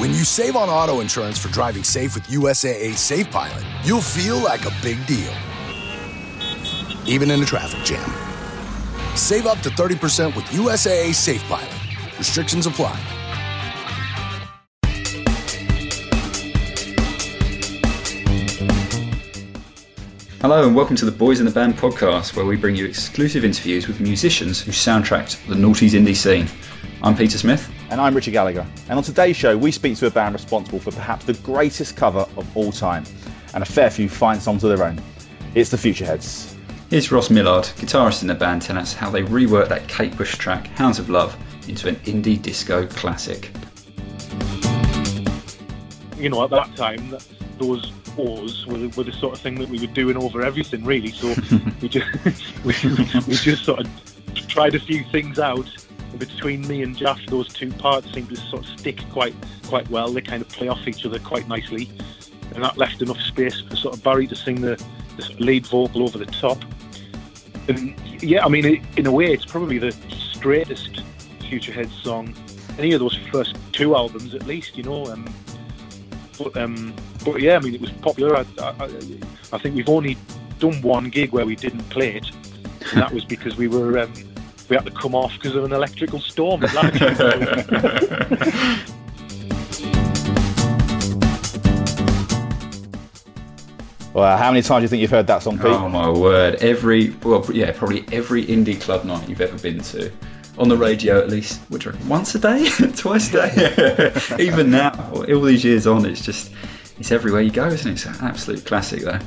When you save on auto insurance for driving safe with USAA Safe Pilot, you'll feel like a big deal, even in a traffic jam. Save up to 30% with USAA Safe Pilot. Restrictions apply. Hello and welcome to the Boys in the Band podcast, where we bring you exclusive interviews with musicians who soundtracked the noughties indie scene. I'm Peter Smith. And I'm Richard Gallagher. And on today's show, we speak to a band responsible for perhaps the greatest cover of all time, and a fair few fine songs of their own. It's the Futureheads. Here's Ross Millard, guitarist in the band, telling us how they reworked that Kate Bush track, Hounds of Love, into an indie disco classic. You know, at that time, those O's were the, were the sort of thing that we were doing over everything, really. So we just we, we just sort of tried a few things out. Between me and Jaff, those two parts seem to sort of stick quite quite well. They kind of play off each other quite nicely, and that left enough space for sort of Barry to sing the, the lead vocal over the top. And yeah, I mean, in a way, it's probably the straightest Futurehead song. Any of those first two albums, at least, you know. Um, but um, but yeah, I mean, it was popular. I, I, I, think we've only done one gig where we didn't play it, and that was because we were um, we had to come off because of an electrical storm at Well, how many times do you think you've heard that song, Pete? Oh my word! Every well, yeah, probably every indie club night you've ever been to, on the radio at least. Which once a day, twice a day. Even now, all these years on, it's just it's everywhere you go, isn't it? It's an absolute classic, though.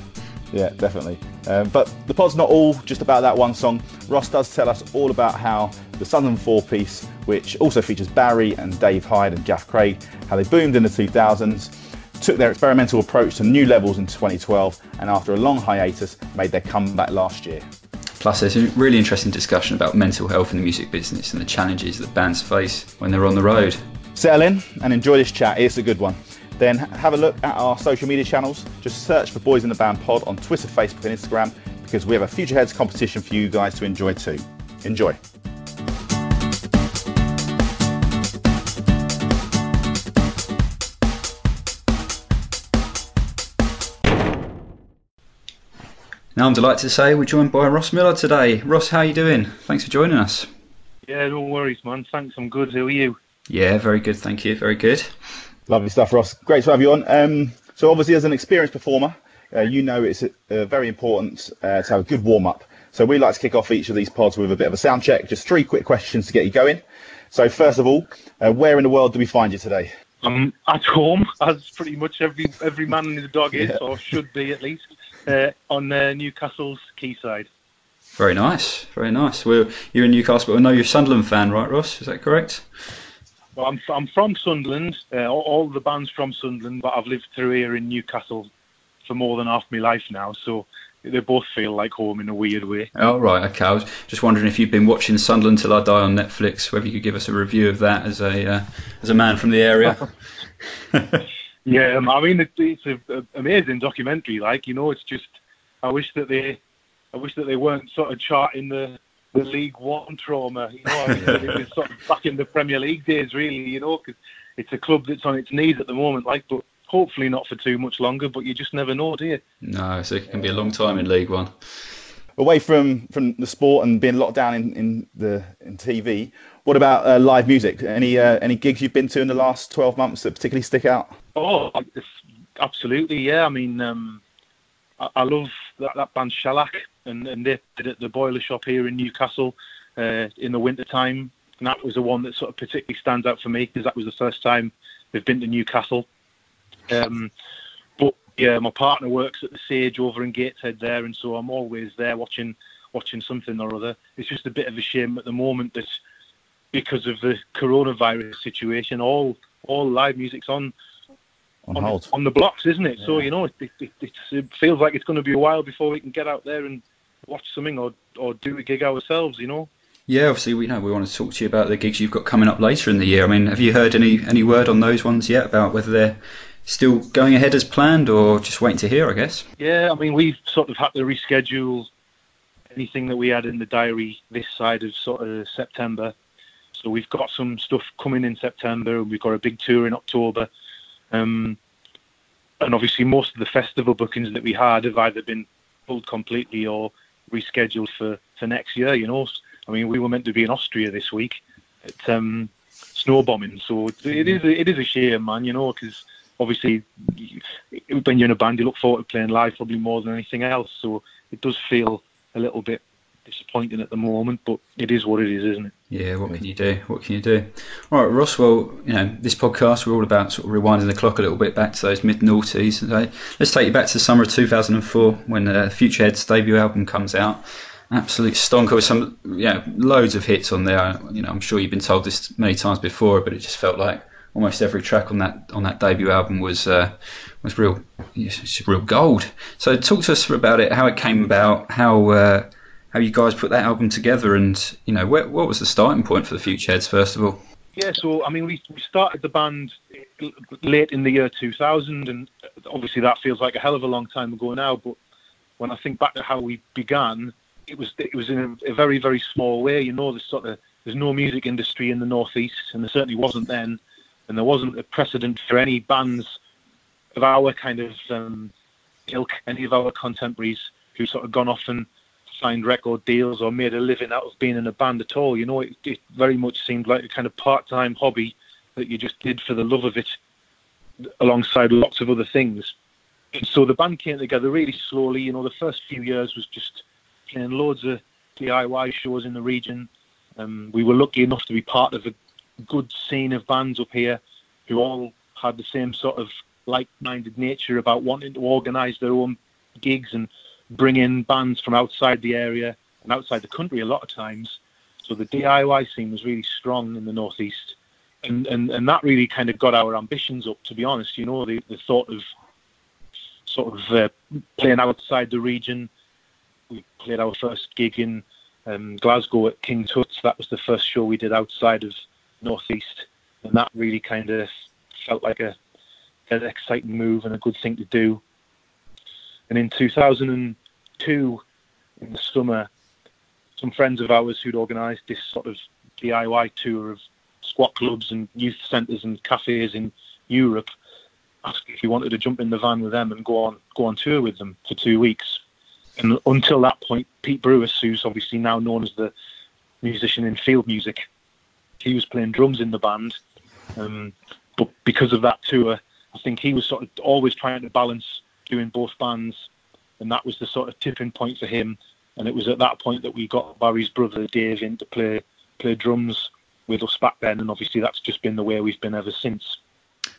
Yeah, definitely. Um, but the pod's not all just about that one song. Ross does tell us all about how the Sunderland four piece, which also features Barry and Dave Hyde and Jeff Craig, how they boomed in the 2000s, took their experimental approach to new levels in 2012, and after a long hiatus, made their comeback last year. Plus, there's a really interesting discussion about mental health in the music business and the challenges that bands face when they're on the road. Settle in and enjoy this chat. It's a good one then have a look at our social media channels. Just search for Boys in the Band Pod on Twitter, Facebook, and Instagram because we have a Futureheads competition for you guys to enjoy too. Enjoy. Now I'm delighted to say we're joined by Ross Millard today. Ross, how are you doing? Thanks for joining us. Yeah, no worries, man. Thanks, I'm good. How are you? Yeah, very good, thank you. Very good. Lovely stuff, Ross. Great to have you on. Um, so, obviously, as an experienced performer, uh, you know it's uh, very important uh, to have a good warm up. So, we like to kick off each of these pods with a bit of a sound check. Just three quick questions to get you going. So, first of all, uh, where in the world do we find you today? I'm at home, as pretty much every every man and the dog is, yeah. or should be at least, uh, on uh, Newcastle's quayside. Very nice, very nice. Well, you're in Newcastle, but I know you're a Sunderland fan, right, Ross? Is that correct? Well, I'm, I'm from Sunderland. Uh, all, all, the band's from Sunderland, but I've lived through here in Newcastle for more than half my life now. So they both feel like home in a weird way. Oh, right. Okay. I was just wondering if you've been watching Sunderland Till I Die on Netflix, whether you could give us a review of that as a uh, as a man from the area. yeah, um, I mean, it, it's an amazing documentary. Like, you know, it's just, I wish that they, I wish that they weren't sort of charting the the League One trauma. You know, I mean, it was sort of back in the Premier League days, really. You know, because it's a club that's on its knees at the moment. Like, but hopefully not for too much longer. But you just never know, do you? No, so it can be a long time in League One. Away from, from the sport and being locked down in, in the in TV, what about uh, live music? Any uh, any gigs you've been to in the last twelve months that particularly stick out? Oh, absolutely, yeah. I mean, um, I, I, love that, that band Shellac and, and they did at the boiler shop here in Newcastle uh, in the winter time. And that was the one that sort of particularly stands out for me because that was the first time they've been to Newcastle. Um, but yeah, my partner works at the Sage over in Gateshead there, and so I'm always there watching watching something or other. It's just a bit of a shame at the moment that because of the coronavirus situation, all all live music's on on, on, on the blocks, isn't it? Yeah. So you know, it, it, it, feels like it's going to be a while before we can get out there and watch something or or do a gig ourselves, you know. Yeah, obviously we know we want to talk to you about the gigs you've got coming up later in the year. I mean, have you heard any any word on those ones yet about whether they're still going ahead as planned or just waiting to hear? I guess. Yeah, I mean we've sort of had to reschedule anything that we had in the diary this side of sort of September. So we've got some stuff coming in September, and we've got a big tour in October. Um, and obviously, most of the festival bookings that we had have either been pulled completely or rescheduled for, for next year. You know, I mean, we were meant to be in Austria this week at um, Snowbombing, so it is it is a shame, man. You know, because obviously when you're in a band, you look forward to playing live probably more than anything else. So it does feel a little bit disappointing at the moment, but it is what it is, isn't it? Yeah, what can you do? What can you do? All right, Ross. Well, you know, this podcast we're all about sort of rewinding the clock a little bit back to those mid noughties. Let's take you back to the summer of 2004 when uh, Futurehead's debut album comes out. Absolute stonker with some, yeah, loads of hits on there. You know, I'm sure you've been told this many times before, but it just felt like almost every track on that on that debut album was uh, was real, real gold. So talk to us about it, how it came about, how uh, how you guys put that album together, and you know, where, what was the starting point for the Futureheads first of all? Yeah, so I mean, we, we started the band late in the year 2000, and obviously that feels like a hell of a long time ago now. But when I think back to how we began, it was it was in a, a very very small way. You know, there's sort of there's no music industry in the northeast, and there certainly wasn't then, and there wasn't a precedent for any bands of our kind of um, ilk, any of our contemporaries who sort of gone off and signed record deals or made a living out of being in a band at all. You know, it, it very much seemed like a kind of part-time hobby that you just did for the love of it, alongside lots of other things. And so the band came together really slowly. You know, the first few years was just playing loads of DIY shows in the region. Um, we were lucky enough to be part of a good scene of bands up here who all had the same sort of like-minded nature about wanting to organise their own gigs and bring in bands from outside the area and outside the country a lot of times. So the DIY scene was really strong in the northeast, and and, and that really kind of got our ambitions up. To be honest, you know, the, the thought of sort of uh, playing outside the region. We played our first gig in um, Glasgow at King Tut's. That was the first show we did outside of northeast, and that really kind of felt like a an exciting move and a good thing to do. And in 2002, in the summer, some friends of ours who'd organised this sort of DIY tour of squat clubs and youth centres and cafes in Europe asked if we wanted to jump in the van with them and go on go on tour with them for two weeks. And until that point, Pete Brewis, who's obviously now known as the musician in field music, he was playing drums in the band. Um, but because of that tour, I think he was sort of always trying to balance doing both bands, and that was the sort of tipping point for him. And it was at that point that we got Barry's brother Dave in to play play drums with us back then, and obviously that's just been the way we've been ever since.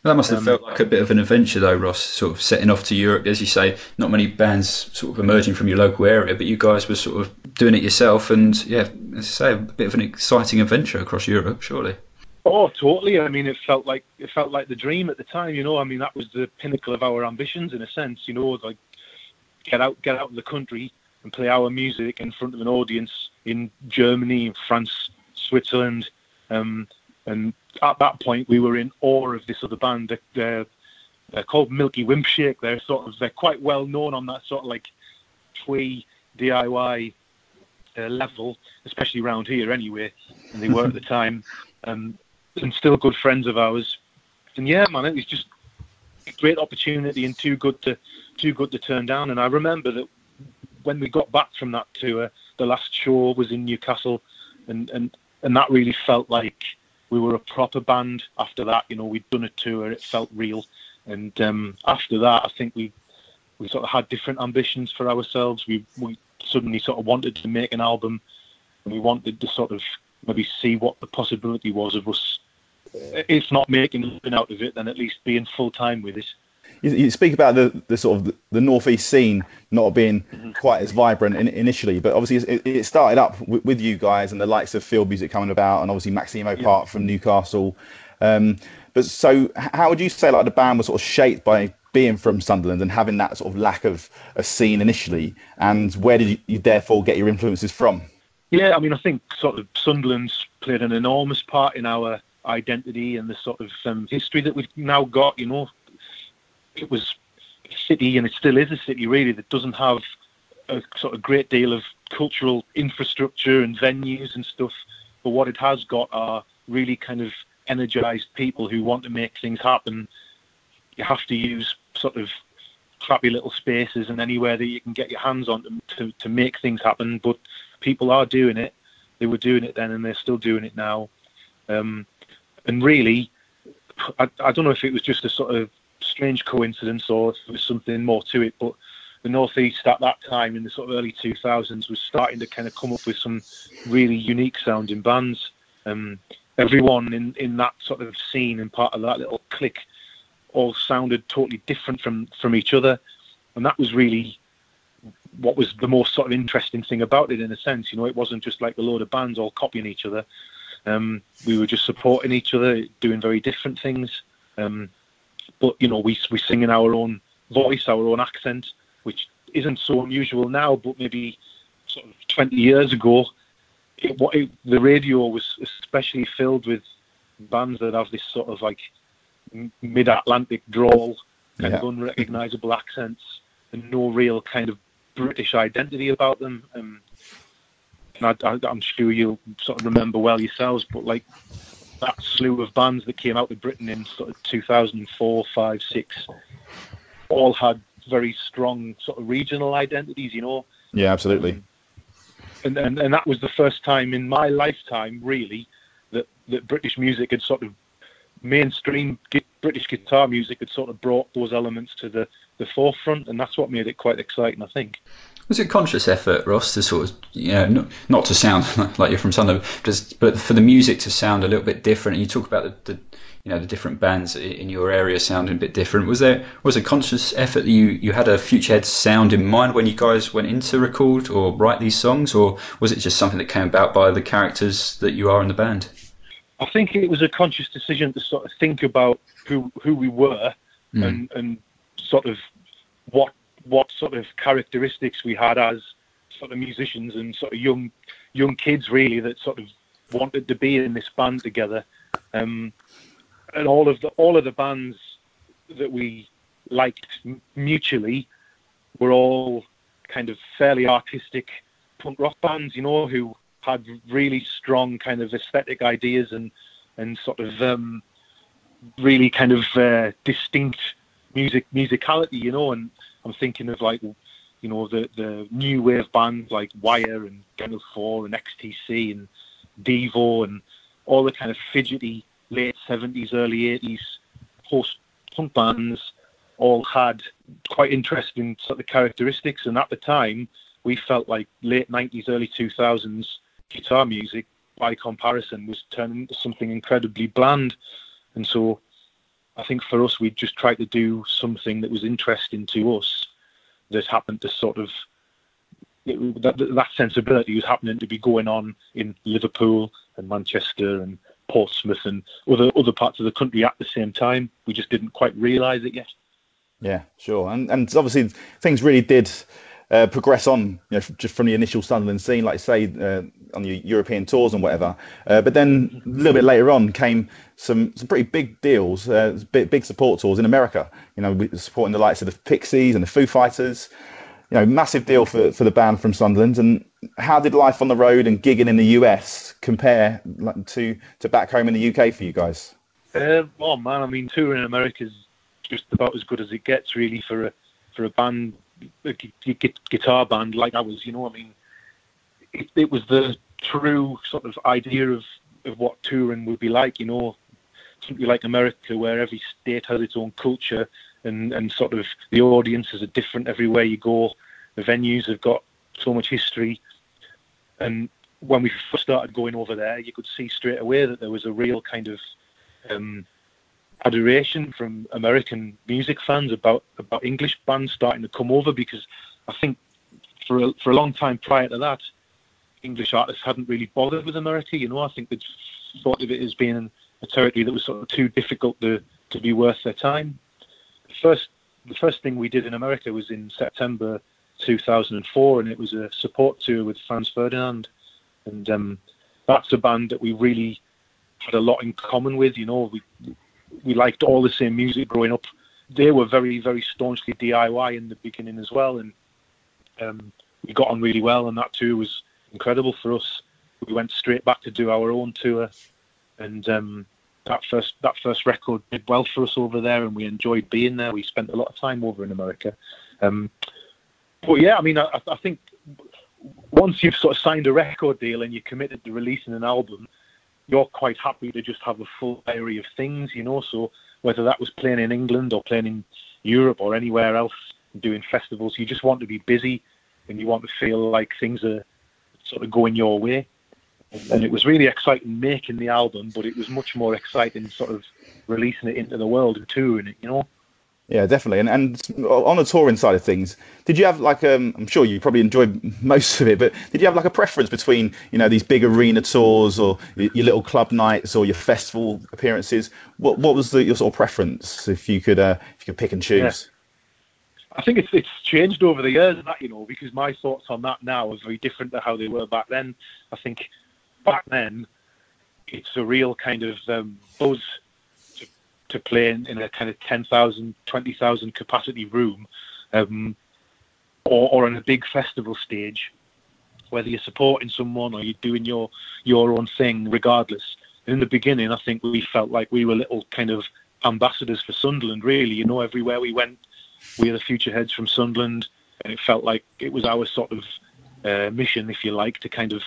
That must have um, felt like a bit of an adventure, though, Ross. Sort of setting off to Europe, as you say. Not many bands sort of emerging from your local area, but you guys were sort of doing it yourself, and yeah, as I say, a bit of an exciting adventure across Europe, surely. Oh, totally. I mean, it felt like it felt like the dream at the time. You know, I mean, that was the pinnacle of our ambitions in a sense. You know, like get out, get out of the country and play our music in front of an audience in Germany, France, Switzerland, um, and at that point we were in awe of this other band. They're, they're called Milky Wimpshake. They're sort of they're quite well known on that sort of like twee DIY uh, level, especially around here anyway. And they were at the time. Um, and still good friends of ours. And yeah, man, it was just a great opportunity and too good to too good to turn down. And I remember that when we got back from that tour, the last show was in Newcastle, and and and that really felt like we were a proper band. After that, you know, we'd done a tour, it felt real. And um, after that, I think we we sort of had different ambitions for ourselves. We we suddenly sort of wanted to make an album, and we wanted to sort of maybe see what the possibility was of us if not making a living out of it, then at least being full time with it. You, you, speak about the, the sort of the, the northeast scene not being mm-hmm. quite as vibrant in, initially, but obviously it, it started up with, with, you guys and the likes of field music coming about, and obviously Maximo yeah. Park from Newcastle. Um, but so, how would you say like the band was sort of shaped by being from Sunderland and having that sort of lack of a scene initially, and where did you, you therefore get your influences from? Yeah, I mean, I think sort of Sunderland's played an enormous part in our identity and the sort of um, history that we've now got. You know, it was a city, and it still is a city, really, that doesn't have a sort of great deal of cultural infrastructure and venues and stuff. But what it has got are really kind of energized people who want to make things happen. You have to use sort of crappy little spaces and anywhere that you can get your hands on them to, to make things happen. But people are doing it. They were doing it then and they're still doing it now. Um, and really, I, I don't know if it was just a sort of strange coincidence or if there was something more to it, but the Northeast at that time in the sort of early 2000s was starting to kind of come up with some really unique sounding bands. Um, everyone in, in that sort of scene and part of that little clique all sounded totally different from, from each other. And that was really what was the most sort of interesting thing about it in a sense. You know, it wasn't just like a load of bands all copying each other. Um, we were just supporting each other, doing very different things. Um, but you know, we we sing in our own voice, our own accent, which isn't so unusual now. But maybe sort of 20 years ago, it, it, the radio was especially filled with bands that have this sort of like mid-Atlantic drawl, kind yeah. of unrecognizable accents, and no real kind of British identity about them. Um, and I, am sure you'll sort of remember well yourselves, but like that slew of bands that came out of Britain in sort of 2004, 5, 6, all had very strong sort of regional identities, you know. Yeah, absolutely. Um, and, and and that was the first time in my lifetime, really, that that British music had sort of mainstream British guitar music had sort of brought those elements to the the forefront, and that's what made it quite exciting, I think. Was it a conscious effort, Ross, to sort of, you know, not, not to sound like you're from Sunderland, just but for the music to sound a little bit different? And You talk about the, the you know the different bands in your area sounding a bit different. Was there was a conscious effort that you you had a Futurehead sound in mind when you guys went in to record or write these songs, or was it just something that came about by the characters that you are in the band? I think it was a conscious decision to sort of think about who who we were mm. and and sort of what what sort of characteristics we had as sort of musicians and sort of young young kids really that sort of wanted to be in this band together. Um, and all of the all of the bands that we liked mutually were all kind of fairly artistic punk rock bands, you know, who had really strong kind of aesthetic ideas and and sort of um, really kind of uh, distinct music musicality, you know. And I'm thinking of like, you know, the the new wave bands like Wire and Gang of Four and XTC and Devo and all the kind of fidgety late 70s, early 80s post punk bands all had quite interesting sort of characteristics. And at the time, we felt like late 90s, early 2000s guitar music, by comparison, was turning into something incredibly bland. And so I think for us, we just tried to do something that was interesting to us that happened to sort of it, that, that sensibility was happening to be going on in Liverpool and Manchester and Portsmouth and other other parts of the country at the same time. We just didn't quite realise it yet. Yeah, sure, and and obviously things really did uh, progress on, you know, just from the initial Sunderland scene, like say uh, on the European tours and whatever. Uh, but then a little bit later on came some some pretty big deals, uh, big, big support tours in America. You know, supporting the likes of the Pixies and the Foo Fighters. You know, massive deal for for the band from Sunderland. And how did life on the road and gigging in the US compare to to back home in the UK for you guys? Uh, oh man, I mean, touring in America is just about as good as it gets, really, for a for a band a guitar band like I was, you know, I mean, it, it, was the true sort of idea of, of what touring would be like, you know, something like America where every state has its own culture and, and sort of the audiences are different everywhere you go. The venues have got so much history. And when we first started going over there, you could see straight away that there was a real kind of um, adoration from American music fans about about English bands starting to come over because I think for a, for a long time prior to that, English artists hadn't really bothered with America. You know, I think they thought of it as being a territory that was sort of too difficult to to be worth their time. The first the first thing we did in America was in September 2004, and it was a support tour with Franz Ferdinand, and um, that's a band that we really had a lot in common with. You know, we we liked all the same music growing up. They were very, very staunchly DIY in the beginning as well, and um, we got on really well. And that tour was incredible for us. We went straight back to do our own tour, and um, that first that first record did well for us over there, and we enjoyed being there. We spent a lot of time over in America. Um, but yeah, I mean, I, I think once you've sort of signed a record deal and you're committed to releasing an album, you're quite happy to just have a full array of things, you know. So whether that was playing in England or playing in Europe or anywhere else, doing festivals, you just want to be busy and you want to feel like things are sort of going your way. And it was really exciting making the album, but it was much more exciting sort of releasing it into the world and touring it, you know. Yeah, definitely. And and on the touring side of things, did you have like um, I'm sure you probably enjoyed most of it, but did you have like a preference between you know these big arena tours or your little club nights or your festival appearances? What what was the, your sort of preference if you could uh, if you could pick and choose? Yeah. I think it's it's changed over the years, that you know, because my thoughts on that now are very different to how they were back then. I think back then it's a real kind of um, buzz to play in, in a kind of 10,000, 20,000 capacity room um, or, or on a big festival stage, whether you're supporting someone or you're doing your, your own thing, regardless. In the beginning, I think we felt like we were little kind of ambassadors for Sunderland, really. You know, everywhere we went, we were the future heads from Sunderland, and it felt like it was our sort of uh, mission, if you like, to kind of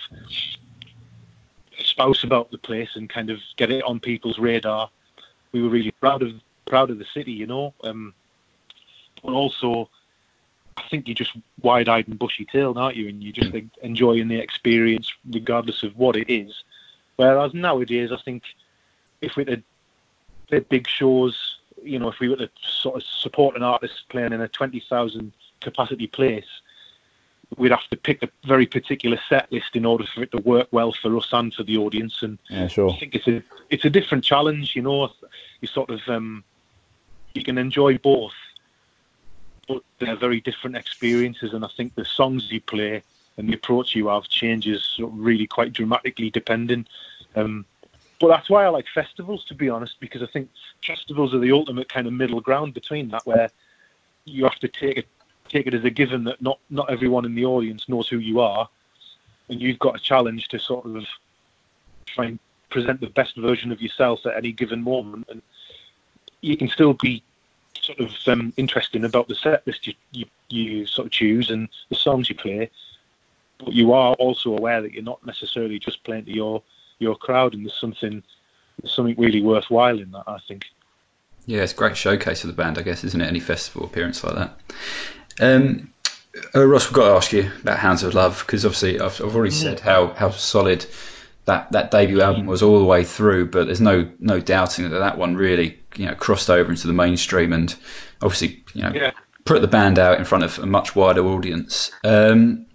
spouse about the place and kind of get it on people's radar we were really proud of proud of the city, you know. Um, but also, I think you're just wide-eyed and bushy-tailed, aren't you? And you're just like, enjoying the experience, regardless of what it is. Whereas nowadays, I think if we had did big shows, you know, if we were to sort of support an artist playing in a twenty thousand capacity place, we'd have to pick a very particular set list in order for it to work well for us and for the audience. And yeah, sure. I think it's a it's a different challenge. You know, you sort of um, you can enjoy both, but they're very different experiences. And I think the songs you play and the approach you have changes really quite dramatically depending. Um, but that's why I like festivals, to be honest, because I think festivals are the ultimate kind of middle ground between that, where you have to take it take it as a given that not not everyone in the audience knows who you are, and you've got a challenge to sort of try and present the best version of yourself at any given moment, and you can still be sort of um, interesting about the set list you, you you sort of choose and the songs you play, but you are also aware that you're not necessarily just playing to your your crowd, and there's something there's something really worthwhile in that, I think. Yeah, it's a great showcase of the band, I guess, isn't it? Any festival appearance like that. Um, uh, Ross, we've got to ask you about Hounds of Love because obviously I've, I've already said how, how solid that, that debut album was all the way through, but there's no no doubting that that one really you know crossed over into the mainstream and obviously you know yeah. put the band out in front of a much wider audience. Um,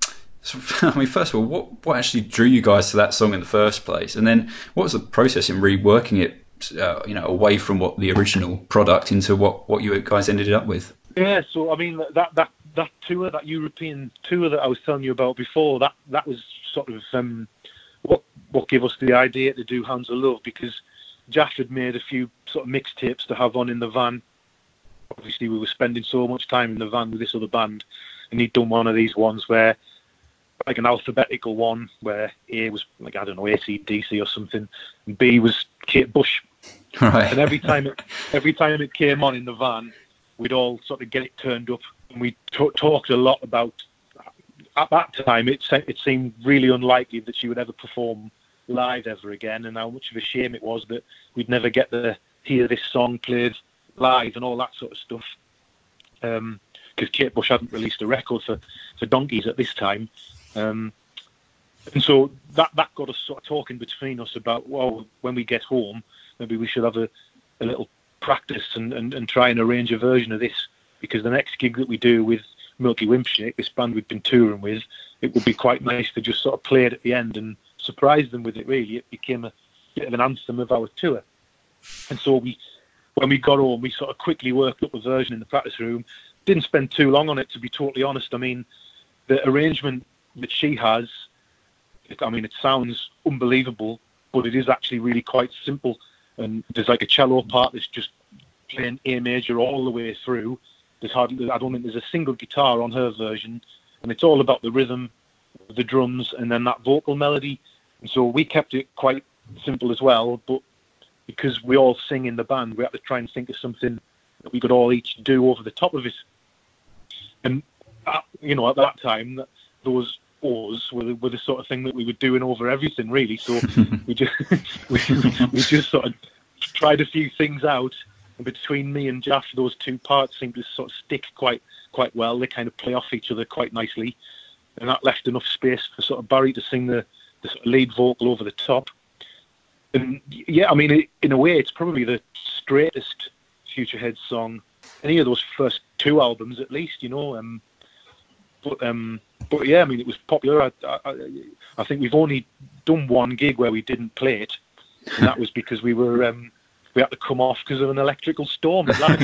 so, I mean, first of all, what what actually drew you guys to that song in the first place, and then what was the process in reworking it? Uh, you know, away from what the original product into what, what you guys ended up with. Yeah, so I mean that that that tour, that European tour that I was telling you about before, that that was sort of um, what what gave us the idea to do Hounds of Love because Jaff had made a few sort of mixtapes to have on in the van. Obviously, we were spending so much time in the van with this other band, and he'd done one of these ones where, like an alphabetical one, where A was like I don't know ACDC or something, and B was Kate Bush. Right. And every time it every time it came on in the van, we'd all sort of get it turned up, and we t- talked a lot about. At that time, it se- it seemed really unlikely that she would ever perform live ever again, and how much of a shame it was that we'd never get to hear this song played live and all that sort of stuff. Because um, Kate Bush hadn't released a record for, for donkeys at this time. Um, and so that that got us sort of talking between us about well, when we get home, maybe we should have a, a little practice and, and, and try and arrange a version of this because the next gig that we do with Milky Wimpshake, this band we've been touring with, it would be quite nice to just sort of play it at the end and surprise them with it. Really, it became a bit of an anthem of our tour. And so we, when we got home, we sort of quickly worked up a version in the practice room. Didn't spend too long on it, to be totally honest. I mean, the arrangement that she has, I mean, it sounds unbelievable, but it is actually really quite simple and there's like a cello part that's just playing A major all the way through. There's hardly, I don't think there's a single guitar on her version, and it's all about the rhythm, the drums, and then that vocal melody. And so we kept it quite simple as well, but because we all sing in the band, we had to try and think of something that we could all each do over the top of it. And at, you know, at that time, those oars were the, were the sort of thing that we were doing over everything, really. So we just we, we just sort of tried a few things out. Between me and Jaff, those two parts seem to sort of stick quite quite well. They kind of play off each other quite nicely, and that left enough space for sort of Barry to sing the, the sort of lead vocal over the top. And yeah, I mean, in a way, it's probably the straightest Future Futurehead song, any of those first two albums at least, you know. Um, but um, but yeah, I mean, it was popular. I, I, I, think we've only done one gig where we didn't play it, and that was because we were um, we had to come off because of an electrical storm. At yeah,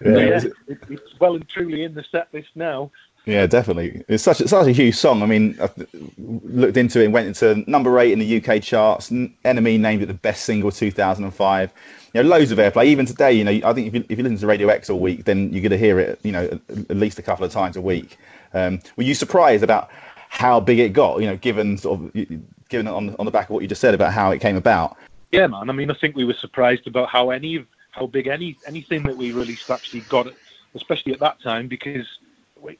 yeah it, it's well and truly in the set list now. Yeah, definitely. It's such such a huge song. I mean, I looked into it and went into number eight in the UK charts. NME named it the best single 2005. You know, loads of airplay. Even today, you know, I think if you, if you listen to Radio X all week, then you're going to hear it, you know, at least a couple of times a week. Um, were you surprised about how big it got? You know, given sort of given on on the back of what you just said about how it came about. Yeah, man. I mean, I think we were surprised about how any how big any anything that we released actually got, especially at that time, because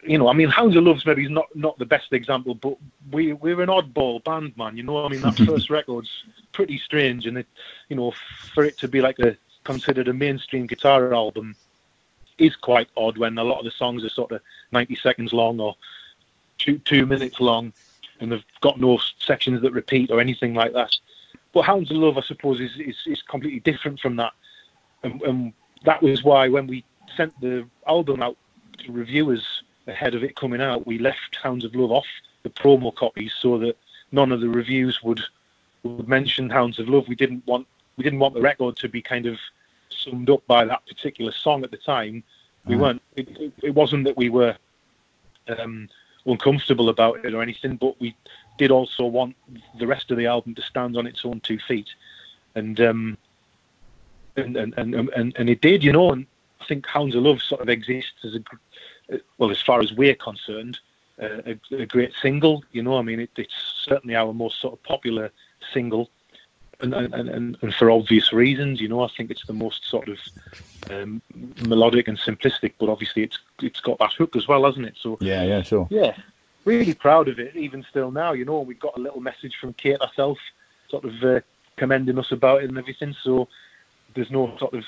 you know, I mean, Hounds of Love's maybe is not not the best example, but we we're an oddball band, man. You know, I mean, that first record's pretty strange, and it, you know, for it to be like a considered a mainstream guitar album is quite odd when a lot of the songs are sort of 90 seconds long or two two minutes long, and they've got no sections that repeat or anything like that. But Hounds of Love, I suppose, is is, is completely different from that, and, and that was why when we sent the album out to reviewers ahead of it coming out, we left Hounds of Love off the promo copies so that none of the reviews would would mention Hounds of Love. We didn't want we didn't want the record to be kind of summed up by that particular song at the time. We weren't. It, it, it, wasn't that we were um, uncomfortable about it or anything, but we did also want the rest of the album to stand on its own two feet, and um, and, and, and and and it did, you know. And I think Hounds of Love sort of exists as a well, as far as we're concerned, uh, a, a, great single. You know, I mean, it, it's certainly our most sort of popular single, and, and, and, for obvious reasons. You know, I think it's the most sort of um, melodic and simplistic, but obviously it's it's got that hook as well, hasn't it? So yeah, yeah, sure. Yeah, really proud of it, even still now. You know, we got a little message from Kate herself, sort of uh, commending us about it and everything. So there's no sort of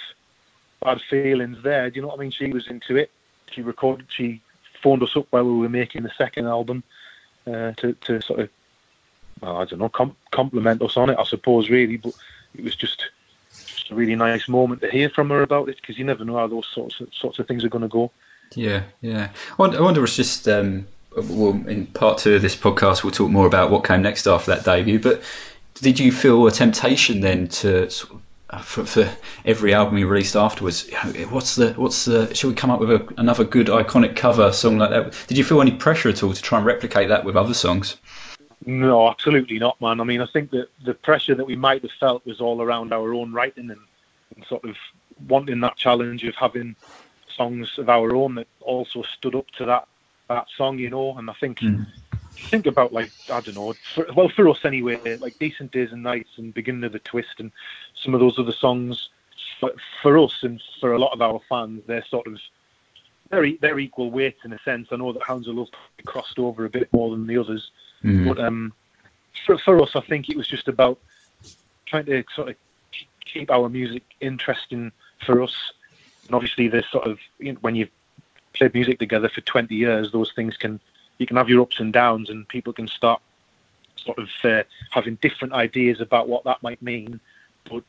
bad feelings there. Do you know what I mean? She was into it she recorded, she phoned us up while we were making the second album uh, to to sort of, well, I don't know, com- compliment us on it, I suppose, really. But it was just just a really nice moment to hear from her about it because you never know how those sorts of, sorts of things are going to go. Yeah, yeah. I wonder, I wonder it's just. Um, well, in part two of this podcast, we'll talk more about what came next after that debut. But did you feel a temptation then to of for, for, every album you released afterwards. What's the what's the? Should we come up with a, another good iconic cover song like that? Did you feel any pressure at all to try and replicate that with other songs? No, absolutely not, man. I mean, I think that the pressure that we might have felt was all around our own writing and, and sort of wanting that challenge of having songs of our own that also stood up to that that song, you know. And I think. Mm think about like I don't know. For, well, for us anyway, like decent days and nights and beginning of the twist and some of those other songs. For, for us and for a lot of our fans, they're sort of very they're equal weight in a sense. I know that Hounds of Love crossed over a bit more than the others, mm. but um, for, for us, I think it was just about trying to sort of keep our music interesting for us. And obviously, there's sort of you know, when you've played music together for 20 years, those things can you can have your ups and downs, and people can start sort of uh, having different ideas about what that might mean. But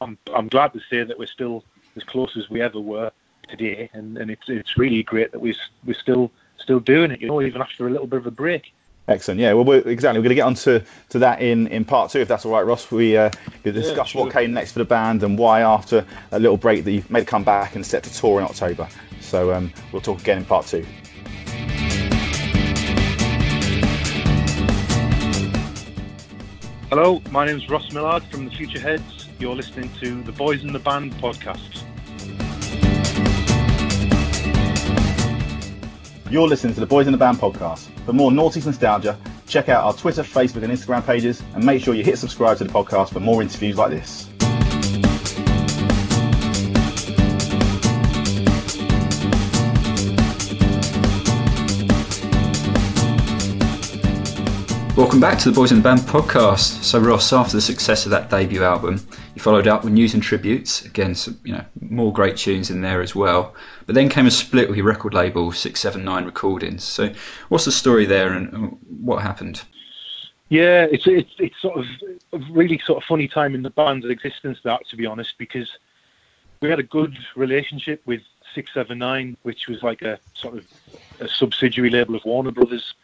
I'm I'm glad to say that we're still as close as we ever were today, and, and it's it's really great that we're we're still still doing it. You know, even after a little bit of a break. Excellent. Yeah. Well, we're, exactly. We're going to get on to, to that in, in part two, if that's all right, Ross. We uh, discuss yeah, sure. what came next for the band and why, after a little break, that you've made a comeback and set to tour in October. So um, we'll talk again in part two. Hello, my name is Ross Millard from the Futureheads. You're listening to the Boys in the Band podcast. You're listening to the Boys in the Band podcast. For more noughties nostalgia, Check out our Twitter, Facebook, and Instagram pages, and make sure you hit subscribe to the podcast for more interviews like this. Welcome back to the Boys in the Band podcast. So Ross, after the success of that debut album, you followed up with news and tributes. Again, some, you know, more great tunes in there as well. But then came a split with your record label, Six Seven Nine Recordings. So, what's the story there, and what happened? Yeah, it's it's it's sort of a really sort of funny time in the band's existence. That, to be honest, because we had a good relationship with Six Seven Nine, which was like a sort of a subsidiary label of Warner Brothers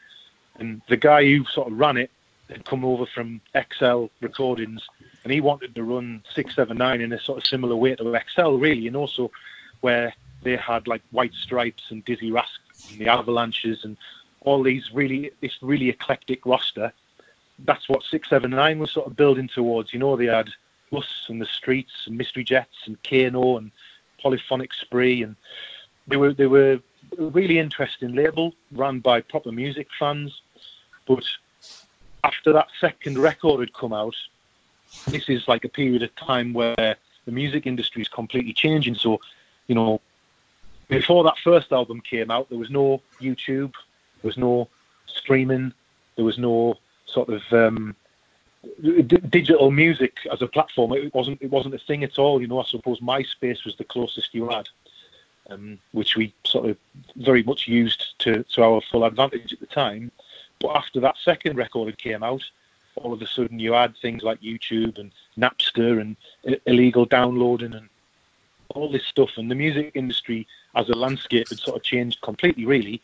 and the guy who sort of ran it had come over from XL Recordings, and he wanted to run 679 in a sort of similar way to XL, really, and also where they had like White Stripes and Dizzee Rascal and the Avalanches and all these really this really eclectic roster. That's what 679 was sort of building towards. You know, they had Us and the Streets and Mystery Jets and Kano and Polyphonic Spree, and they were they were a really interesting label run by proper music fans but after that second record had come out, this is like a period of time where the music industry is completely changing. So, you know, before that first album came out, there was no YouTube, there was no streaming, there was no sort of um, d- digital music as a platform. It wasn't it wasn't a thing at all. You know, I suppose MySpace was the closest you had, um, which we sort of very much used to to our full advantage at the time. But after that second record came out, all of a sudden you had things like YouTube and Napster and illegal downloading and all this stuff. And the music industry as a landscape had sort of changed completely, really.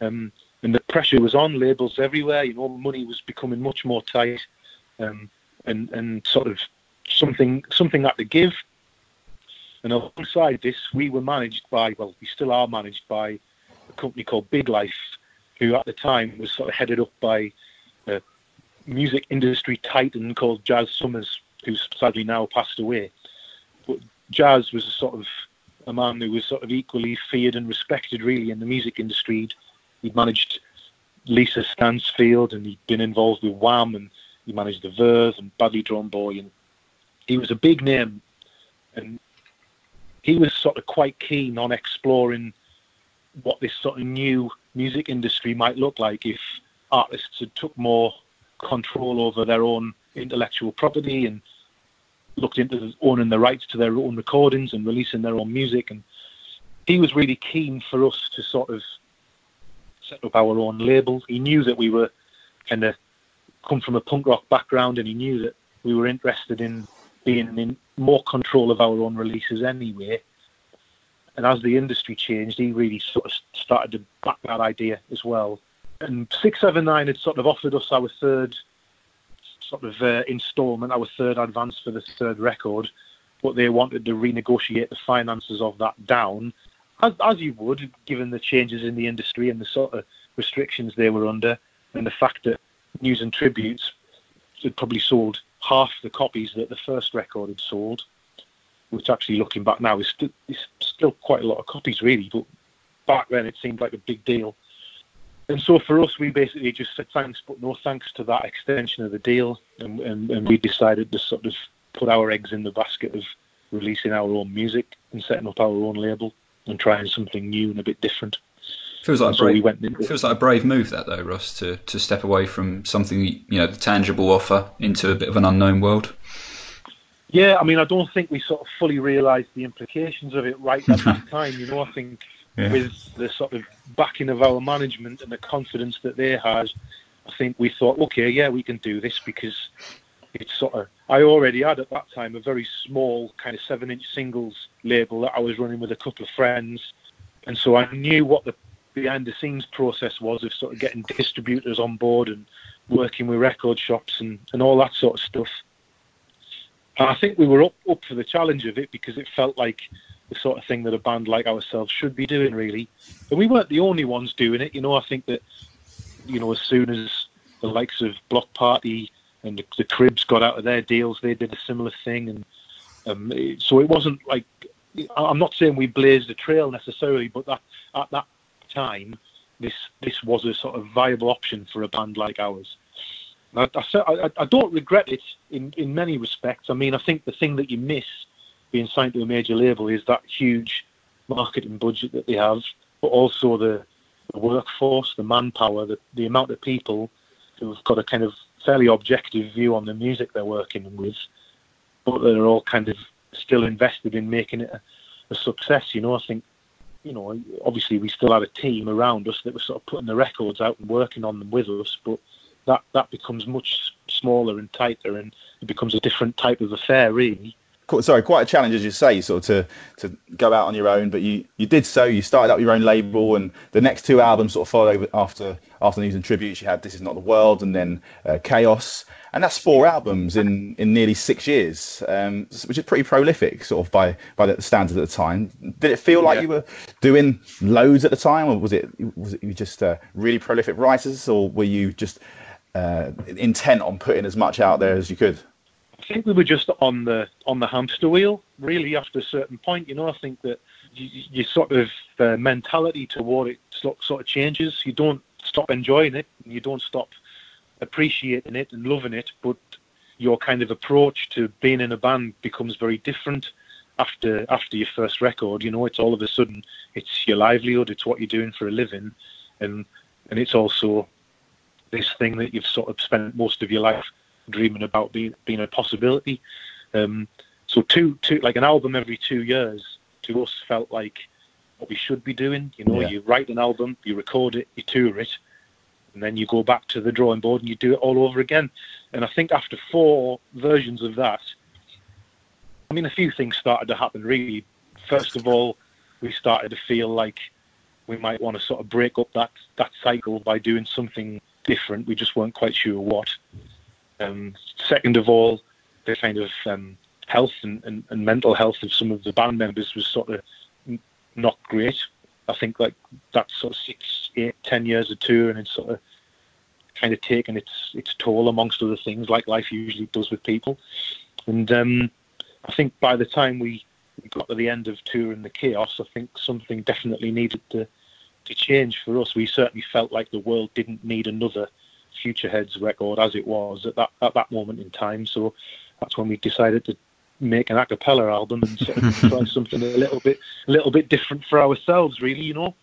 Um, and the pressure was on labels everywhere. You know, money was becoming much more tight, um, and and sort of something something had to give. And alongside this, we were managed by well, we still are managed by a company called Big Life, who at the time was sort of headed up by a music industry titan called Jazz Summers, who's sadly now passed away. But Jazz was a sort of a man who was sort of equally feared and respected, really, in the music industry. He'd managed Lisa Stansfield, and he'd been involved with Wham, and he managed the Verve and Badly Drawn Boy, and he was a big name, and he was sort of quite keen on exploring what this sort of new music industry might look like if artists had took more control over their own intellectual property and looked into owning the rights to their own recordings and releasing their own music. And he was really keen for us to sort of set up our own label. He knew that we were kind of come from a punk rock background, and he knew that we were interested in being in more control of our own releases anyway. And as the industry changed, he really sort of started to back that idea as well. And 679 had sort of offered us our third sort of uh, instalment, our third advance for the third record, but they wanted to renegotiate the finances of that down, as, as you would, given the changes in the industry and the sort of restrictions they were under, and the fact that News and Tributes had probably sold half the copies that the first record had sold which actually looking back now is, st- is still quite a lot of copies really, but back then it seemed like a big deal. And so for us, we basically just said thanks, but no thanks to that extension of the deal, and, and, and we decided to sort of put our eggs in the basket of releasing our own music and setting up our own label and trying something new and a bit different. Feels like a brave, we feels like a brave move that though, Ross, to, to step away from something you know the tangible offer into a bit of an unknown world. Yeah, I mean, I don't think we sort of fully realised the implications of it right at that time. You know, I think yeah. with the sort of backing of our management and the confidence that they had, I think we thought, okay, yeah, we can do this because it's sort of. I already had at that time a very small kind of seven-inch singles label that I was running with a couple of friends, and so I knew what the behind-the-scenes process was of sort of getting distributors on board and working with record shops and, and all that sort of stuff. And I think we were up up for the challenge of it because it felt like the sort of thing that a band like ourselves should be doing, really. And we weren't the only ones doing it. You know, I think that you know as soon as the likes of Bloc Party and the, the Cribs got out of their deals, they did a similar thing, and um, so it wasn't like I'm not saying we blazed a trail necessarily, but that at that time, this this was a sort of viable option for a band like ours. I, I, I, don't regret it in, in many respects. I mean, I think the thing that you miss being signed to a major label is that huge marketing budget that they have, but also the, the workforce, the manpower, the, the amount of people who've got a kind of fairly objective view on the music they're working with, but they're all kind of still invested in making it a, a success. You know, I think you know, obviously we still had a team around us that was sort of putting the records out and working on them with us, but that that becomes much smaller and tighter, and it becomes a different type of affair, really. Sorry, quite a challenge, as you say, sort of to, to go out on your own. But you, you did so. You started up your own label, and the next two albums sort of followed after after News and Tributes. You had This Is Not the World, and then uh, Chaos, and that's four albums in, in nearly six years, um, which is pretty prolific, sort of by by the standards at the time. Did it feel like yeah. you were doing loads at the time, or was it was it you just uh, really prolific writers, or were you just uh, intent on putting as much out there as you could? I think we were just on the on the hamster wheel. Really, after a certain point, you know, I think that your sort of uh, mentality toward it sort of changes. You don't stop enjoying it, you don't stop appreciating it and loving it, but your kind of approach to being in a band becomes very different after after your first record. You know, it's all of a sudden it's your livelihood, it's what you're doing for a living, and and it's also this thing that you've sort of spent most of your life dreaming about being being a possibility. Um, so two two like an album every two years to us felt like what we should be doing. You know, yeah. you write an album, you record it, you tour it, and then you go back to the drawing board and you do it all over again. And I think after four versions of that, I mean, a few things started to happen. Really, first of all, we started to feel like we might want to sort of break up that that cycle by doing something different. We just weren't quite sure what. Um, second of all, the kind of um, health and, and, and, mental health of some of the band members was sort of not great. I think like that sort of six, eight, ten years of tour, and it's sort of kind of taken its its toll amongst other things, like life usually does with people. And um, I think by the time we got to the end of tour and the chaos, I think something definitely needed to to change for us. We certainly felt like the world didn't need another Futureheads record as it was at that at that moment in time. So that's when we decided to make an a cappella album and sort of try something a little bit a little bit different for ourselves, really. You know.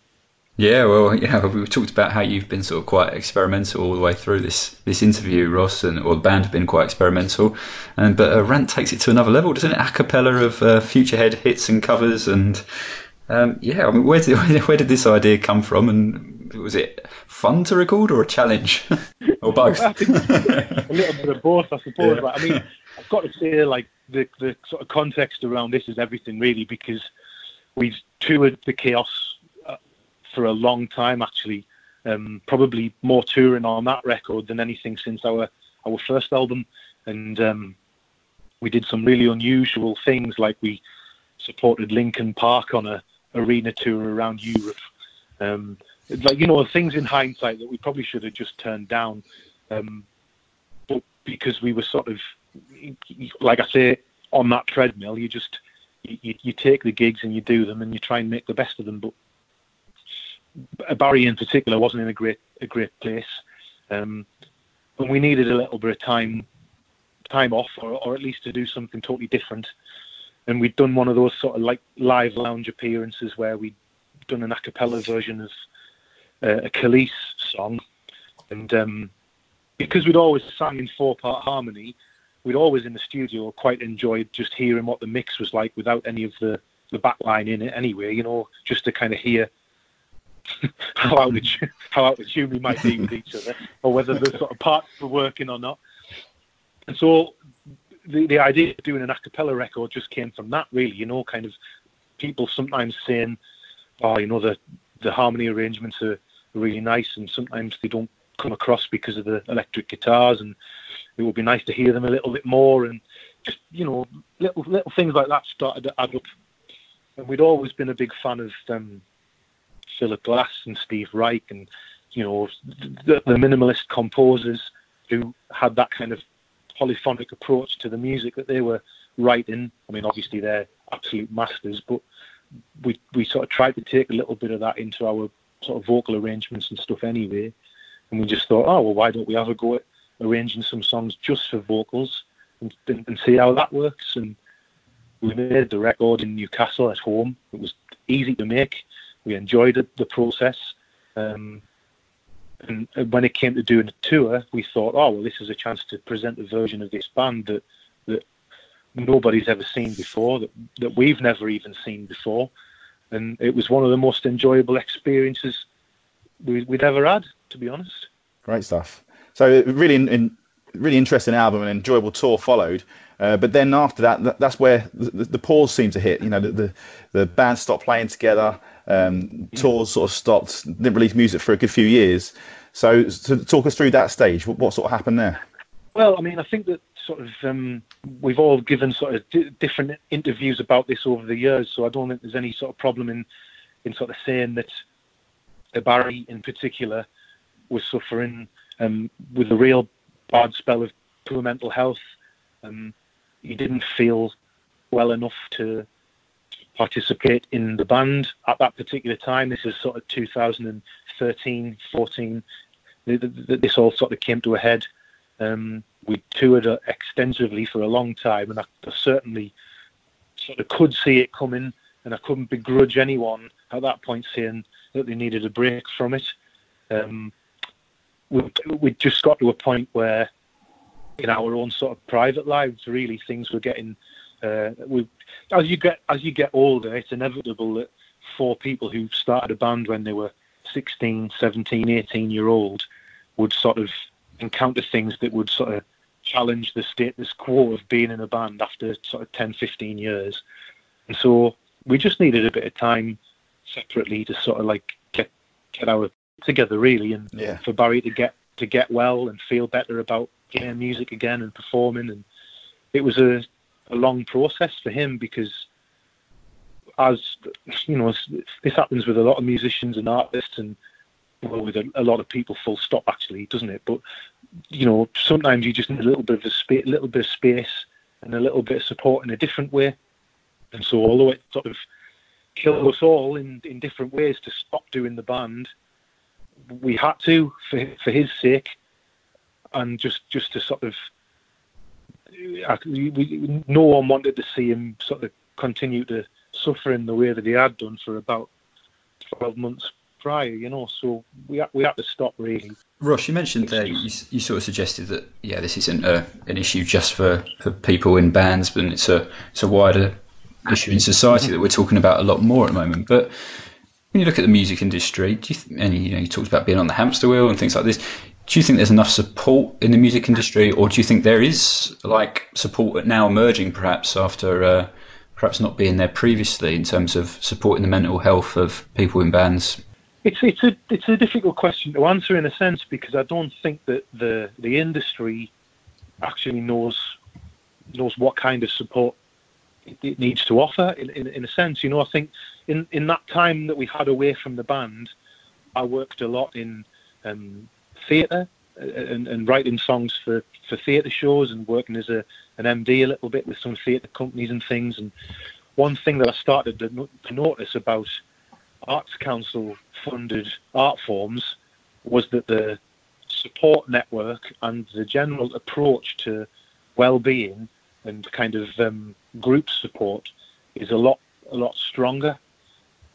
Yeah, well, yeah, we talked about how you've been sort of quite experimental all the way through this this interview, Ross, and or the band have been quite experimental, and but uh, Rant takes it to another level, doesn't it? A cappella of uh, Futurehead hits and covers, and um, yeah, I mean, where did where did this idea come from, and was it fun to record or a challenge, or both? a little bit of both, I suppose. Yeah. I mean, I've got to say, like the the sort of context around this is everything really, because we've toured the chaos uh, for a long time, actually. Um, probably more touring on that record than anything since our our first album, and um, we did some really unusual things, like we supported Linkin Park on a arena tour around Europe. Um, like you know, things in hindsight that we probably should have just turned down, um, but because we were sort of, like I say, on that treadmill, you just you, you take the gigs and you do them and you try and make the best of them. But Barry in particular wasn't in a great a great place, um, and we needed a little bit of time time off, or, or at least to do something totally different and we'd done one of those sort of like live lounge appearances where we'd done an a cappella version of uh, a Kelis song, and um, because we'd always sang in four part harmony, we'd always in the studio quite enjoyed just hearing what the mix was like without any of the the backline in it anyway, you know, just to kind of hear how out of how out of tune we might be with each other, or whether the sort of parts were working or not. And so the, the idea of doing an a cappella record just came from that, really. You know, kind of people sometimes saying, "Oh, you know, the the harmony arrangements are really nice," and sometimes they don't come across because of the electric guitars, and it would be nice to hear them a little bit more, and just you know, little little things like that started to add up. And we'd always been a big fan of um, Philip Glass and Steve Reich, and you know, the, the minimalist composers who had that kind of polyphonic approach to the music that they were writing. I mean, obviously they're absolute masters, but we we sort of tried to take a little bit of that into our sort of vocal arrangements and stuff anyway. And we just thought, oh well, why don't we have a go at, arranging some songs just for vocals and, and see how that works. And we made the record in Newcastle at home. It was easy to make. We enjoyed the process. Um, and when it came to doing a tour, we thought, oh well, this is a chance to present a version of this band that that nobody's ever seen before, that that we've never even seen before, and it was one of the most enjoyable experiences we, would ever had, to be honest. Great stuff. So really, in, really interesting album and enjoyable tour followed. Uh, but then after that, that that's where the, the, pause seemed to hit. You know, the the, the band stopped playing together. Um, tours sort of stopped. Didn't release music for a good few years. So, to talk us through that stage, what, what, sort of happened there? Well, I mean, I think that sort of um, we've all given sort of d- different interviews about this over the years. So I don't think there's any sort of problem in in sort of saying that Barry in particular was suffering um, with a real bad spell of poor mental health. Um, he didn't feel well enough to participate in the band at that particular time. This is sort of 2013, 14. This all sort of came to a head. Um, we toured extensively for a long time, and I, certainly sort of could see it coming, and I couldn't begrudge anyone at that point saying that they needed a break from it. Um, we we just got to a point where, in our own sort of private lives, really things were getting. Uh, we, as you get as you get older, it's inevitable that for people who started a band when they were 16, 17, 18 year old would sort of encounter things that would sort of challenge the status quo of being in a band after sort of 10, 15 years. And so we just needed a bit of time separately to sort of like get get our together really, and yeah. for Barry to get to get well and feel better about playing music again and performing. And it was a a long process for him because as you know, this happens with a lot of musicians and artists and well, with a, a, lot of people, full stop, actually, doesn't it? But you know, sometimes you just need a little bit of a spa- little bit of space and a little bit of support in a different way. And so, although it sort of killed us all in, in different ways to stop doing the band. We had to for for his sake, and just just to sort of we, no one wanted to see him sort of continue to suffer in the way that he had done for about twelve months prior, you know. So we we had to stop really. Ross, you mentioned there you, you sort of suggested that yeah, this isn't a, an issue just for, for people in bands, but it's a it's a wider issue in society that we're talking about a lot more at the moment. But when you look at the music industry, do you th- and you know you talked about being on the hamster wheel and things like this. Do you think there's enough support in the music industry, or do you think there is like support now emerging, perhaps after uh, perhaps not being there previously, in terms of supporting the mental health of people in bands? It's it's a it's a difficult question to answer in a sense because I don't think that the the industry actually knows knows what kind of support it needs to offer in, in, in, a sense. You know, I think in, in that time that we had away from the band, I worked a lot in um, theatre uh, and, and, writing songs for, for theatre shows and working as a, an MD a little bit with some theatre companies and things. And one thing that I started to, to notice about Arts Council funded art forms was that the support network and the general approach to well-being and kind of um, group support is a lot a lot stronger.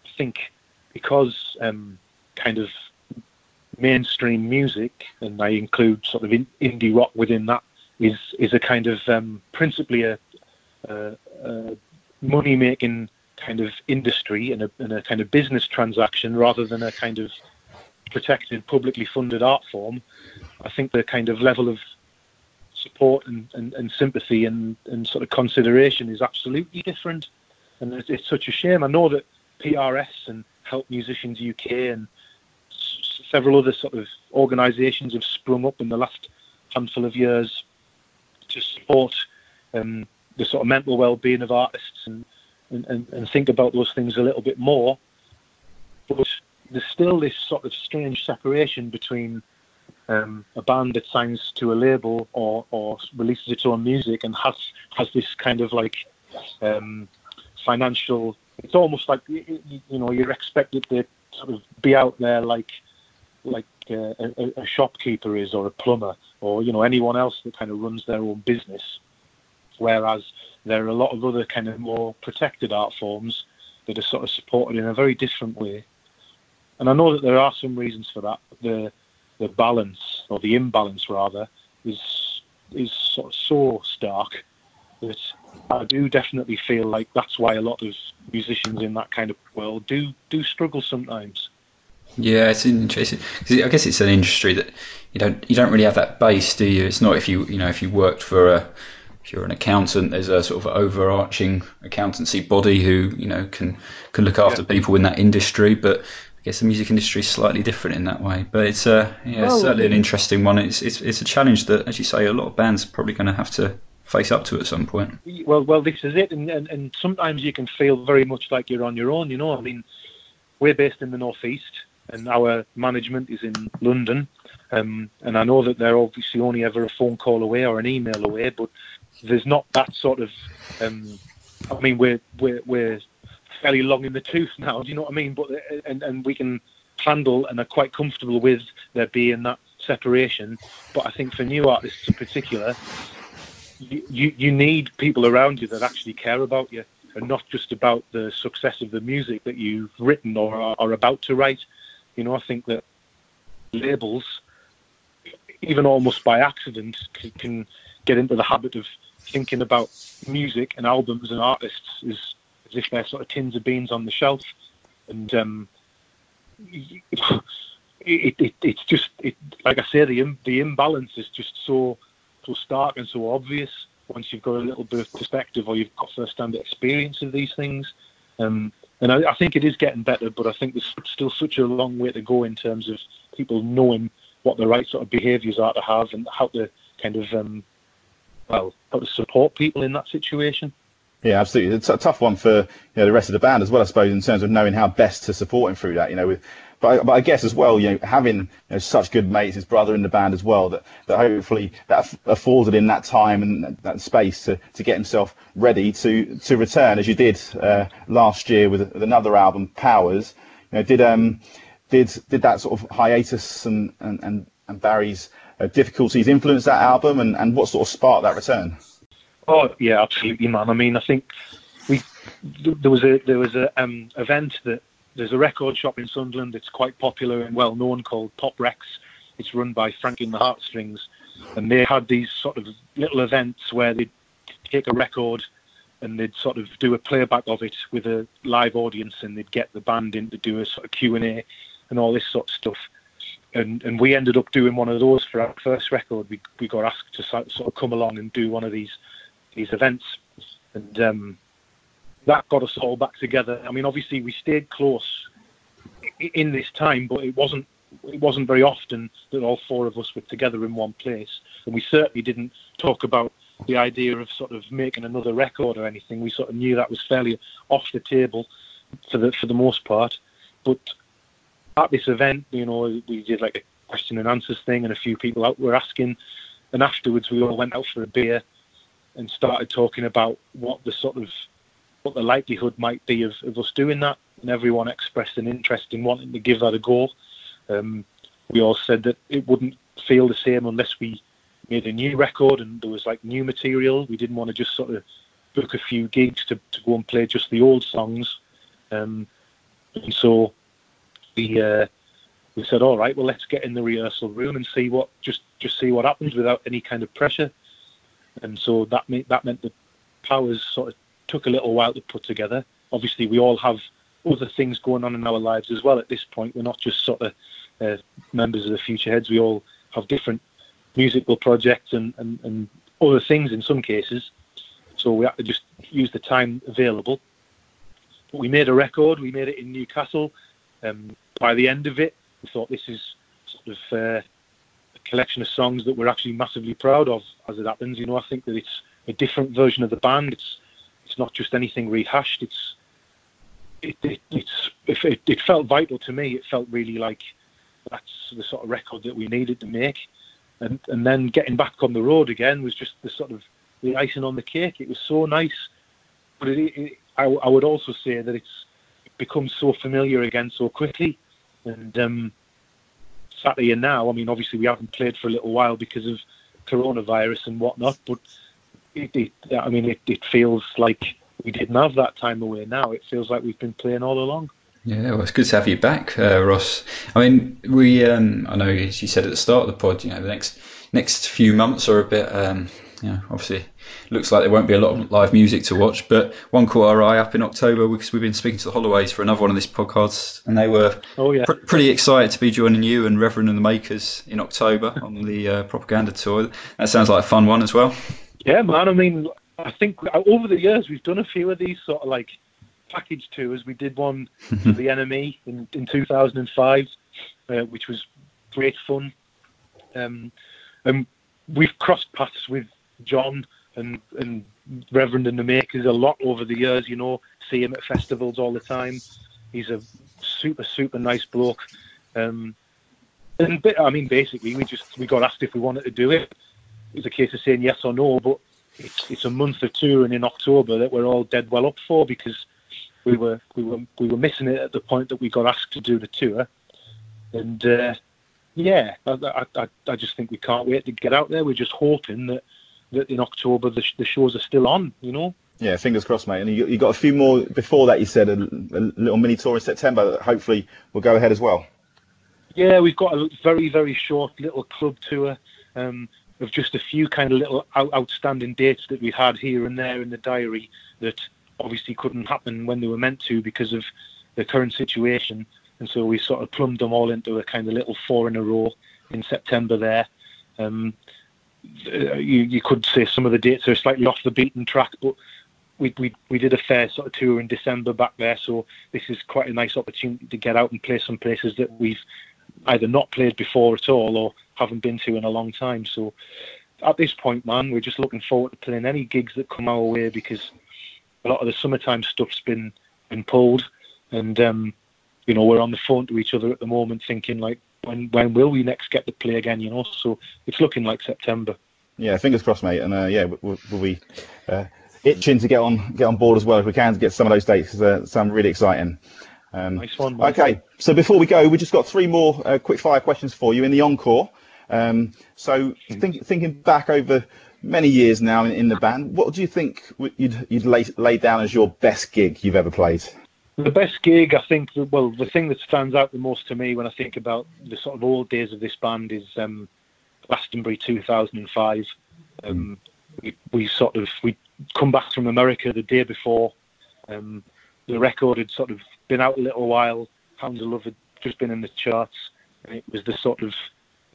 I think because um, kind of mainstream music, and I include sort of in, indie rock within that, is is a kind of um, principally a, a, a money making kind of industry and a, and a kind of business transaction rather than a kind of protected publicly funded art form. I think the kind of level of support and, and, and sympathy and, and sort of consideration is absolutely different. And it's, it's such a shame. I know that PRS and Help Musicians UK and several other sort of organisations have sprung up in the last handful of years to support um, the sort of mental well-being of artists and, and, and think about those things a little bit more. But there's still this sort of strange separation between um, a band that signs to a label or, or releases its own music and has has this kind of like um, financial. It's almost like you, you know you're expected to sort of be out there like like uh, a, a shopkeeper is or a plumber or you know anyone else that kind of runs their own business. Whereas there are a lot of other kind of more protected art forms that are sort of supported in a very different way. And I know that there are some reasons for that. The the balance or the imbalance rather is is sort of so stark that I do definitely feel like that's why a lot of musicians in that kind of world do do struggle sometimes. Yeah, it's interesting because I guess it's an industry that you don't you don't really have that base, do you? It's not if you you know if you worked for a if you're an accountant, there's a sort of overarching accountancy body who you know can can look after yeah. people in that industry, but I guess the music industry is slightly different in that way. But it's uh, yeah, well, certainly an interesting one. It's, it's it's a challenge that, as you say, a lot of bands are probably going to have to face up to at some point. Well, well, this is it, and, and and sometimes you can feel very much like you're on your own. You know, I mean, we're based in the northeast and our management is in London. Um, and I know that they're obviously only ever a phone call away or an email away, but there's not that sort of. Um, I mean, we're we're we're fairly long in the tooth now. Do you know what I mean? But and and we can handle and are quite comfortable with there being that separation. But I think for new artists in particular, you, you, you need people around you that actually care about you and not just about the success of the music that you've written or are, are about to write. You know, I think that labels, even almost by accident, can, can get into the habit of thinking about music and albums and artists as, as if they're sort of tins of beans on the shelf. And um, it, it, it's just, it, like I say, the, the imbalance is just so, so stark and so obvious once you've got a little bit of perspective or you've got first-hand experience of these things. Um, and I, I, think it is getting better, but I think there's still such a long way to go in terms of people knowing what the right sort of behaviours are to have and how to kind of um, well how to support people in that situation. Yeah, absolutely. It's a tough one for you know, the rest of the band as well, I suppose, in terms of knowing how best to support him through that. You know, with but I, but I guess as well, you know, having you know, such good mates, his brother in the band as well, that, that hopefully that afforded him that time and that space to, to get himself ready to to return as you did uh, last year with, with, another album, Powers. You know, did um did did that sort of hiatus and and and, and Barry's uh, difficulties influence that album, and, and what sort of sparked that return? Oh yeah, absolutely, man. I mean, I think we there was a there was a um, event that there's a record shop in Sunderland that's quite popular and well known called Pop Recs. It's run by Frankie and the Heartstrings, and they had these sort of little events where they'd take a record and they'd sort of do a playback of it with a live audience, and they'd get the band in to do a sort of Q and A and all this sort of stuff. And and we ended up doing one of those for our first record. We we got asked to sort of come along and do one of these these events, and um, that got us all back together. I mean, obviously we stayed close in this time, but it wasn't it wasn't very often that all four of us were together in one place, and we certainly didn't talk about the idea of sort of making another record or anything. We sort of knew that was fairly off the table for the for the most part. But at this event, you know, we did like a question and answers thing, and a few people out were asking, and afterwards we all went out for a beer and started talking about what the sort of what the likelihood might be of, of us doing that, and everyone expressed an interest in wanting to give that a go. Um, we all said that it wouldn't feel the same unless we made a new record and there was like new material. We didn't want to just sort of book a few gigs to, to go and play just the old songs. Um, and so we uh, we said, all right, well, let's get in the rehearsal room and see what just just see what happens without any kind of pressure. And so that that meant the powers sort of took a little while to put together. Obviously, we all have other things going on in our lives as well at this point. We're not just sort of uh, members of the Futureheads. We all have different musical projects and, and, and other things in some cases. So we had to just use the time available. But we made a record. We made it in Newcastle. Um, by the end of it, we thought this is sort of uh, a collection of songs that we're actually massively proud of. As it happens, you know, I think that it's a different version of the band. It's not just anything rehashed. It's it, it it's it, it felt vital to me. It felt really like that's the sort of record that we needed to make. And and then getting back on the road again was just the sort of the icing on the cake. It was so nice, but it, it, I, I would also say that it's become so familiar again so quickly. And um, now. I mean, obviously we haven't played for a little while because of coronavirus and whatnot, but it, it, I mean, it, it feels like we didn't have that time away. Now it feels like we've been playing all along. Yeah, well, it's good to have you back, uh, Ross. I mean, we, um, I know, as you said at the start of the pod, you know, the next next few months are a bit, um, you know, obviously looks like there won't be a lot of live music to watch. But one caught our eye up in October because we've been speaking to the Holloways for another one of this podcast, and they were oh, yeah. pr- pretty excited to be joining you and Reverend and the Makers in October on the uh, propaganda tour. That sounds like a fun one as well. Yeah, man. I mean, I think over the years we've done a few of these sort of like package tours. We did one for the NME in, in 2005, uh, which was great fun. Um, and we've crossed paths with John and, and Reverend and the Makers a lot over the years. You know, see him at festivals all the time. He's a super super nice bloke. Um, and I mean, basically, we just we got asked if we wanted to do it. It was a case of saying yes or no, but it's, it's a month of touring in October that we're all dead well up for because we were we were we were missing it at the point that we got asked to do the tour, and uh, yeah, I, I, I just think we can't wait to get out there. We're just hoping that that in October the, the shows are still on. You know. Yeah, fingers crossed, mate. And you, you got a few more before that. You said a, a little mini tour in September that hopefully will go ahead as well. Yeah, we've got a very very short little club tour. Um, of just a few kind of little out- outstanding dates that we had here and there in the diary that obviously couldn't happen when they were meant to because of the current situation. And so we sort of plumbed them all into a kind of little four in a row in September there. Um, uh, you, you could say some of the dates are slightly off the beaten track, but we, we, we did a fair sort of tour in December back there. So this is quite a nice opportunity to get out and play some places that we've either not played before at all or haven't been to in a long time. So at this point, man, we're just looking forward to playing any gigs that come our way because a lot of the summertime stuff's been been pulled, and um, you know we're on the phone to each other at the moment, thinking like, when when will we next get to play again? You know, so it's looking like September. Yeah, fingers crossed, mate. And uh, yeah, we'll, we'll be uh, itching to get on get on board as well if we can to get some of those dates they sound really exciting. Um, nice one. Mate. Okay, so before we go, we just got three more uh, quick fire questions for you in the encore. Um, so think, thinking back over many years now in, in, the band, what do you think you'd, you'd lay, lay down as your best gig you've ever played? The best gig, I think, well, the thing that stands out the most to me when I think about the sort of old days of this band is um, Glastonbury 2005. Um, we, we, sort of we come back from America the day before. Um, the record had sort of been out a little while. Hounds of Love had just been in the charts, and it was the sort of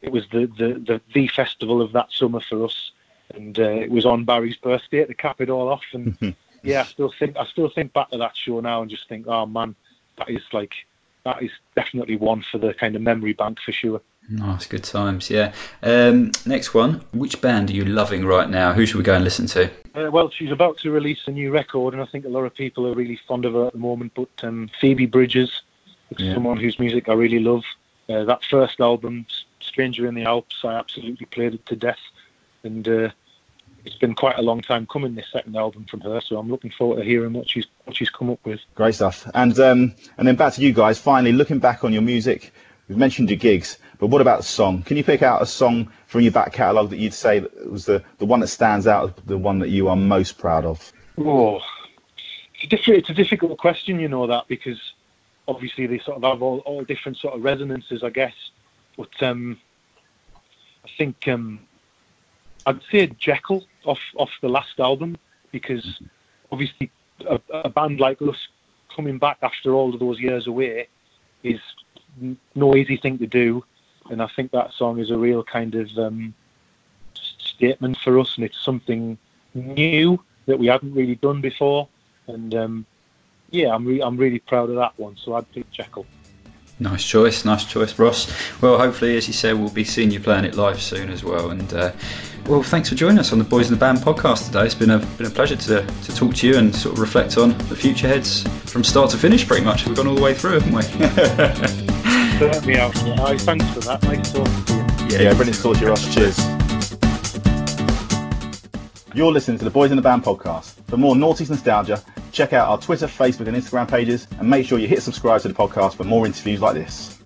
it was the, the, the, the festival of that summer for us, and uh, it was on Barry's birthday to cap it all off. And yeah, I still think I still think back to that show now and just think, oh man, that is like that is definitely one for the kind of memory bank for sure. Nice, good times. Yeah. Um, next one. Which band are you loving right now? Who should we go and listen to? Uh, well, she's about to release a new record, and I think a lot of people are really fond of her at the moment. But um, Phoebe Bridgers, yeah. someone whose music I really love. Uh, that first album, Stranger in the Alps, I absolutely played it to death, and uh, it's been quite a long time coming. This second album from her, so I'm looking forward to hearing what she's what she's come up with. Great stuff. And um, and then back to you guys. Finally, looking back on your music, we've mentioned your gigs, but what about the song? Can you pick out a song from your back catalogue that you'd say was the the one that stands out, the one that you are most proud of? Oh, it's a, it's a difficult question, you know that because obviously they sort of have all, all different sort of resonances, I guess. But um, I think um, I'd say Jekyll off off the last album because obviously a, a, band like us coming back after all of those years away is no easy thing to do, and I think that song is a real kind of um, statement for us, and it's something new that we hadn't really done before, and um, yeah, I'm re- I'm really proud of that one. So I'd pick Jekyll. Nice choice, nice choice, Ross. Well, hopefully, as you say, we'll be seeing you playing it live soon as well. And uh, well, thanks for joining us on the Boys in the Band podcast today. It's been a been a pleasure to, to talk to you and sort of reflect on the Futureheads from start to finish. Pretty much, we've gone all the way through, haven't we? Have. Yeah. Thanks for that. Nice talking you. Yeah, yeah brilliant talk to you, Ross. Cheers. You're listening to the Boys in the Band podcast. For more Noughties nostalgia, check out our Twitter, Facebook, and Instagram pages, and make sure you hit subscribe to the podcast for more interviews like this.